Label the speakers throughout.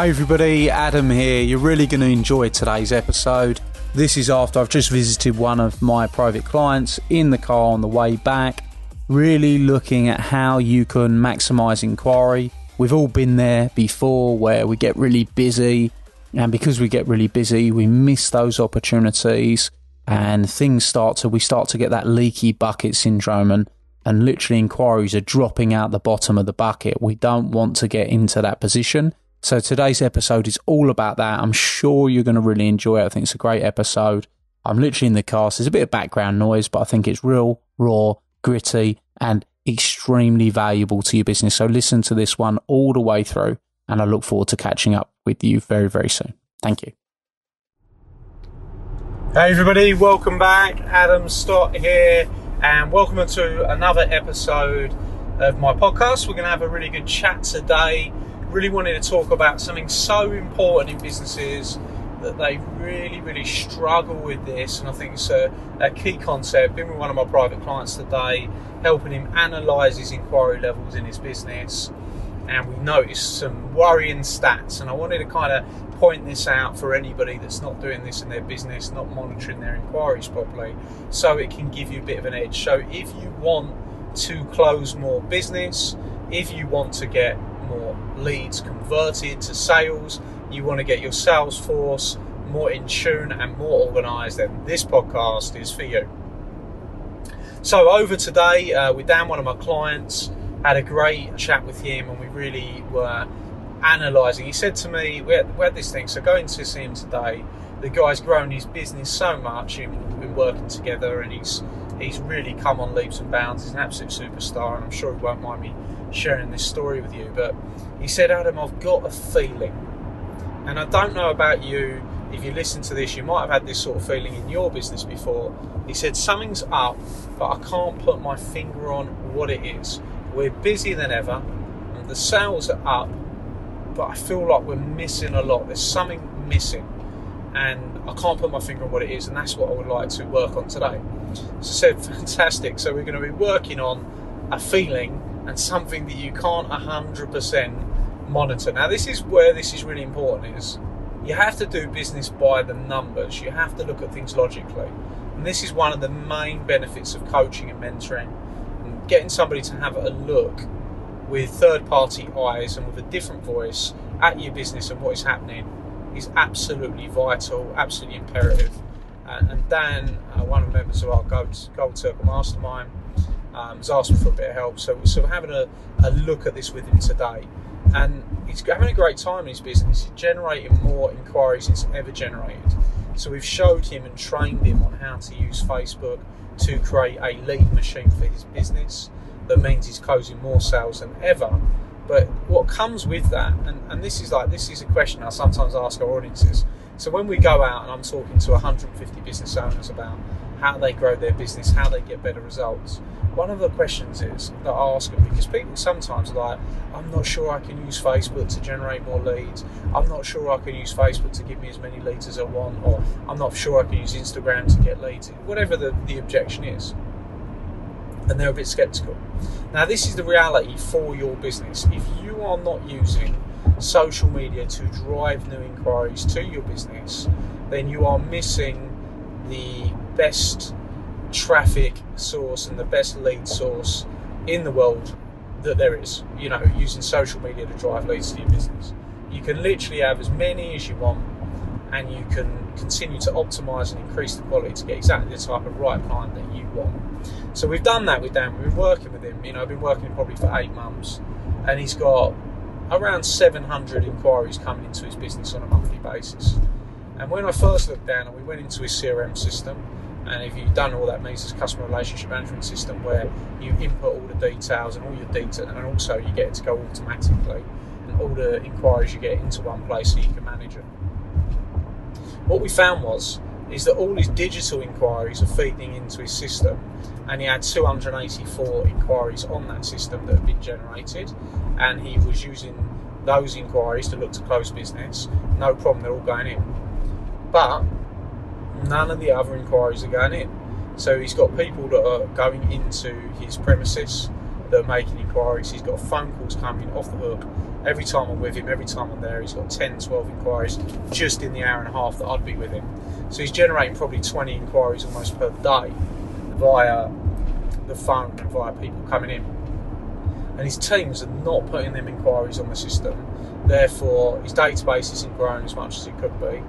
Speaker 1: Hi everybody, Adam here. You're really going to enjoy today's episode. This is after I've just visited one of my private clients in the car on the way back, really looking at how you can maximize inquiry. We've all been there before where we get really busy, and because we get really busy, we miss those opportunities and things start to we start to get that leaky bucket syndrome and and literally inquiries are dropping out the bottom of the bucket. We don't want to get into that position. So today's episode is all about that. I'm sure you're going to really enjoy it. I think it's a great episode. I'm literally in the car. There's a bit of background noise, but I think it's real, raw, gritty, and extremely valuable to your business. So listen to this one all the way through, and I look forward to catching up with you very, very soon. Thank you. Hey, everybody, welcome back. Adam Stott here, and welcome to another episode of my podcast. We're going to have a really good chat today really wanted to talk about something so important in businesses that they really, really struggle with this, and I think it's a, a, key concept. Been with one of my private clients today, helping him analyse his inquiry levels in his business, and we noticed some worrying stats. And I wanted to kind of point this out for anybody that's not doing this in their business, not monitoring their inquiries properly, so it can give you a bit of an edge. So if you want to close more business, if you want to get more leads converted to sales, you want to get your sales force more in tune and more organized, then this podcast is for you. So, over today uh, with Dan, one of my clients, had a great chat with him, and we really were analysing. He said to me, we had, we had, this thing, so going to see him today, the guy's grown his business so much, we've been working together, and he's he's really come on leaps and bounds. He's an absolute superstar, and I'm sure he won't mind me sharing this story with you. But he said, Adam, I've got a feeling. And I don't know about you, if you listen to this, you might have had this sort of feeling in your business before. He said, Something's up, but I can't put my finger on what it is. We're busier than ever, and the sales are up, but I feel like we're missing a lot. There's something missing, and I can't put my finger on what it is, and that's what I would like to work on today. So I said, Fantastic. So we're going to be working on a feeling and something that you can't 100% monitor. Now, this is where this is really important is you have to do business by the numbers. You have to look at things logically. And this is one of the main benefits of coaching and mentoring. And getting somebody to have a look with third party eyes and with a different voice at your business and what is happening is absolutely vital, absolutely imperative. and Dan, uh, one of the members of our Gold, Gold Circle Mastermind, um, has asked for a bit of help. So, we're having a, a look at this with him today. And he's having a great time in his business. He's generating more inquiries than he's ever generated. So we've showed him and trained him on how to use Facebook to create a lead machine for his business. That means he's closing more sales than ever. But what comes with that, and, and this is like this is a question I sometimes ask our audiences. So when we go out and I'm talking to 150 business owners about how they grow their business, how they get better results, one of the questions is that I ask them because people sometimes are like, I'm not sure I can use Facebook to generate more leads. I'm not sure I can use Facebook to give me as many leads as I want, or I'm not sure I can use Instagram to get leads. Whatever the, the objection is. And they're a bit skeptical. Now, this is the reality for your business. If you are not using social media to drive new inquiries to your business, then you are missing the best traffic source and the best lead source in the world that there is. You know, using social media to drive leads to your business. You can literally have as many as you want, and you can continue to optimize and increase the quality to get exactly the type of right client that you want. So we've done that with Dan. We've been working with him. You know, I've been working probably for eight months, and he's got around 700 inquiries coming into his business on a monthly basis. And when I first looked down and we went into his CRM system, and if you've done all that means it's customer relationship management system where you input all the details and all your data, and also you get it to go automatically, and all the inquiries you get into one place so you can manage it. What we found was is that all his digital inquiries are feeding into his system, and he had 284 inquiries on that system that had been generated, and he was using those inquiries to look to close business. No problem, they're all going in. But none of the other inquiries are going in. So he's got people that are going into his premises that are making inquiries. He's got phone calls coming off the hook. Every time I'm with him, every time I'm there, he's got 10, 12 inquiries just in the hour and a half that I'd be with him. So he's generating probably 20 inquiries almost per day via the phone and via people coming in. And his teams are not putting them inquiries on the system. Therefore, his database isn't growing as much as it could be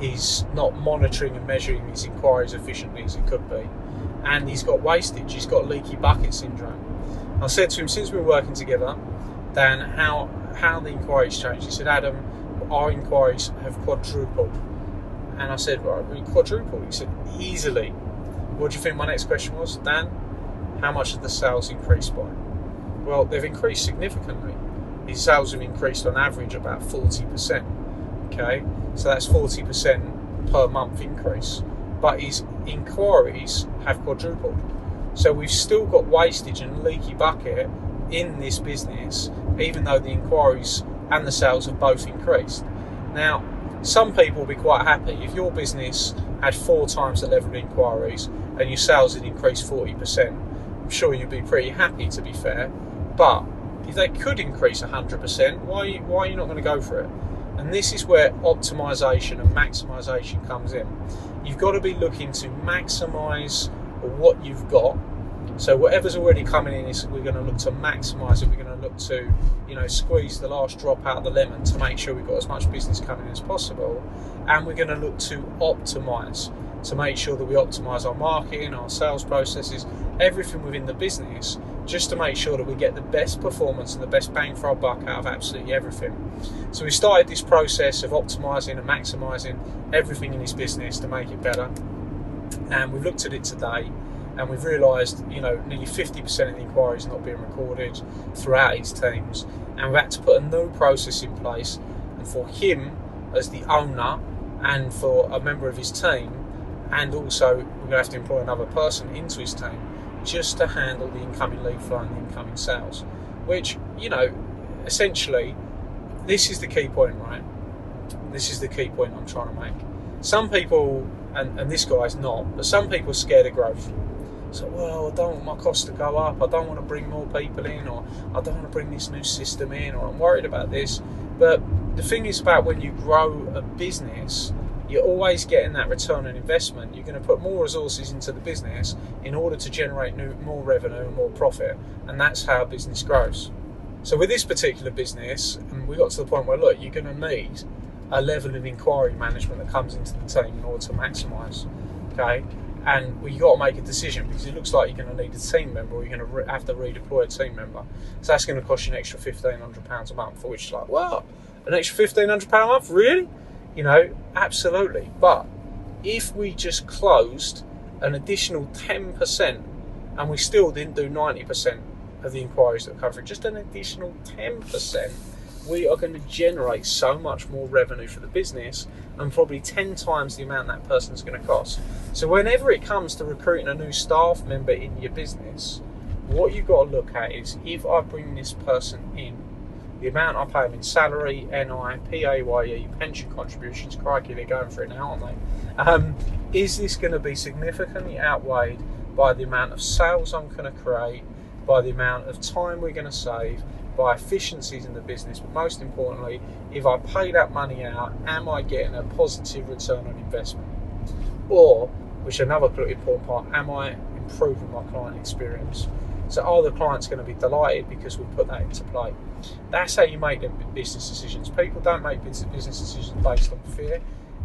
Speaker 1: he's not monitoring and measuring his inquiries efficiently as he could be, and he's got wastage, he's got leaky bucket syndrome. I said to him, since we're working together, Dan, how how the inquiries changed? He said, Adam, our inquiries have quadrupled. And I said, right, we quadrupled. He said, easily. What do you think my next question was, Dan? How much have the sales increased by? Well, they've increased significantly. His sales have increased on average about 40%. Okay, so that's 40% per month increase. But his inquiries have quadrupled. So we've still got wastage and leaky bucket in this business, even though the inquiries and the sales have both increased. Now, some people will be quite happy if your business had four times the level of inquiries and your sales had increased 40%. I'm sure you'd be pretty happy, to be fair. But if they could increase 100%, why, why are you not going to go for it? And this is where optimization and maximization comes in. You've got to be looking to maximize what you've got. So whatever's already coming in is we're going to look to maximize it. We're going to look to, you know, squeeze the last drop out of the lemon to make sure we've got as much business coming in as possible. And we're going to look to optimize to make sure that we optimize our marketing, our sales processes, everything within the business, just to make sure that we get the best performance and the best bang for our buck out of absolutely everything. So we started this process of optimizing and maximizing everything in his business to make it better. And we've looked at it today and we've realised, you know, nearly 50% of the inquiries not being recorded throughout his teams. And we've had to put a new process in place. And for him, as the owner, and for a member of his team, and also we're going to have to employ another person into his team just to handle the incoming lead flow and the incoming sales. Which, you know, essentially, this is the key point, right? This is the key point I'm trying to make. Some people, and, and this guy's not, but some people are scared of growth. So, well, I don't want my costs to go up, I don't want to bring more people in, or I don't want to bring this new system in, or I'm worried about this. But the thing is about when you grow a business, you're always getting that return on investment. You're going to put more resources into the business in order to generate new, more revenue and more profit, and that's how business grows. So with this particular business, and we got to the point where look, you're going to need a level of inquiry management that comes into the team in order to maximise. Okay, and well, you got to make a decision because it looks like you're going to need a team member, or you're going to re- have to redeploy a team member. So that's going to cost you an extra fifteen hundred pounds a month, for which like, well, an extra fifteen hundred pound a month, really? You know, absolutely. But if we just closed an additional 10% and we still didn't do 90% of the inquiries that we're just an additional 10%, we are going to generate so much more revenue for the business and probably 10 times the amount that person's going to cost. So, whenever it comes to recruiting a new staff member in your business, what you've got to look at is if I bring this person in the amount I pay them in salary, NI, PAYE, pension contributions, crikey, they're going for it now, aren't they? Um, is this going to be significantly outweighed by the amount of sales I'm going to create, by the amount of time we're going to save, by efficiencies in the business, but most importantly, if I pay that money out, am I getting a positive return on investment? Or, which another important part, am I improving my client experience? So are the clients going to be delighted because we put that into play? That's how you make business decisions. People don't make business decisions based on fear.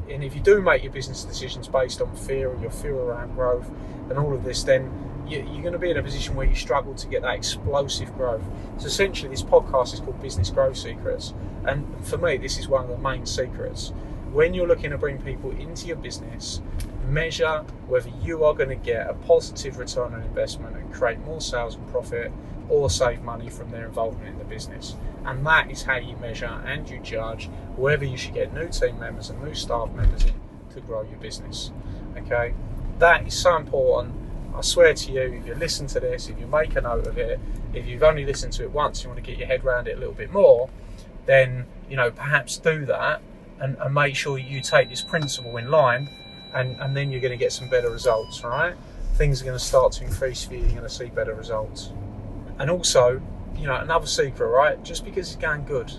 Speaker 1: and if you do make your business decisions based on fear or your fear around growth and all of this, then you, are going to be in a position where you struggle to get that explosive growth. So essentially, this podcast is called Business Growth Secrets, and for me, this is one of the main secrets. When you're looking to bring people into your business, measure whether you are going to get a positive return on investment and create more sales and profit or save money from their involvement in the business. And that is how you measure and you judge whether you should get new team members and new staff members in to grow your business. Okay, that is so important. I swear to you, if you listen to this, if you make a note of it, if you've only listened to it once, you want to get your head around it a little bit more, then you know perhaps do that and, and make sure you take this principle in line, and, and then you're going to get some better results. Right? Things are going to start to increase for you. You're going to see better results. And also, you know, another secret, right? Just because it's going good,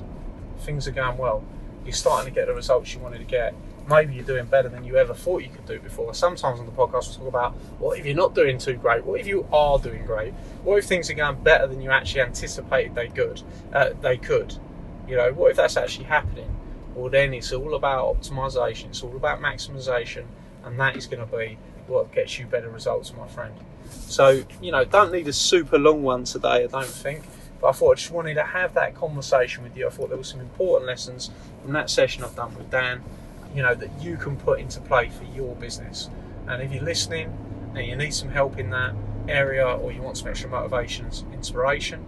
Speaker 1: things are going well, you're starting to get the results you wanted to get. Maybe you're doing better than you ever thought you could do before. Sometimes on the podcast, we talk about what if you're not doing too great? What if you are doing great? What if things are going better than you actually anticipated they could? Uh, they could. You know, what if that's actually happening? Well, then it's all about optimization. It's all about maximization, and that is going to be what gets you better results, my friend. So, you know, don't need a super long one today, I don't think. But I thought I just wanted to have that conversation with you. I thought there were some important lessons from that session I've done with Dan, you know, that you can put into play for your business. And if you're listening and you need some help in that area or you want some extra motivations, inspiration,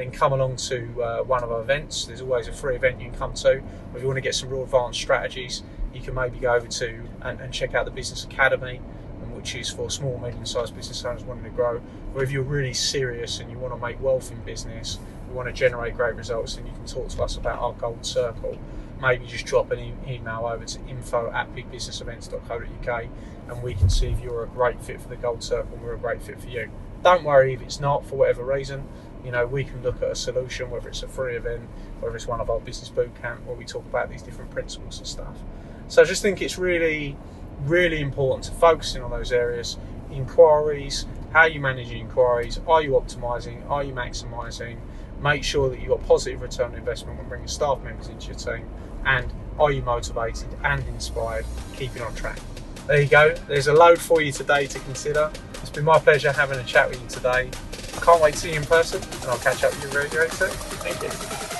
Speaker 1: then come along to uh, one of our events. There's always a free event you can come to. If you want to get some real advanced strategies, you can maybe go over to and, and check out the Business Academy which is for small, medium-sized business owners wanting to grow. Or if you're really serious and you want to make wealth in business, you want to generate great results, then you can talk to us about our Gold Circle. Maybe just drop an e- email over to info at bigbusinessevents.co.uk and we can see if you're a great fit for the Gold Circle and we're a great fit for you. Don't worry if it's not for whatever reason. You know, we can look at a solution, whether it's a free event, whether it's one of our business boot camp, where we talk about these different principles and stuff. So I just think it's really really important to focus in on those areas. Inquiries, how you manage your inquiries, are you optimizing, are you maximizing? Make sure that you've got positive return on investment when bringing staff members into your team, and are you motivated and inspired, keeping on track. There you go, there's a load for you today to consider. It's been my pleasure having a chat with you today. Can't wait to see you in person, and I'll catch up with you very, very soon. Thank you.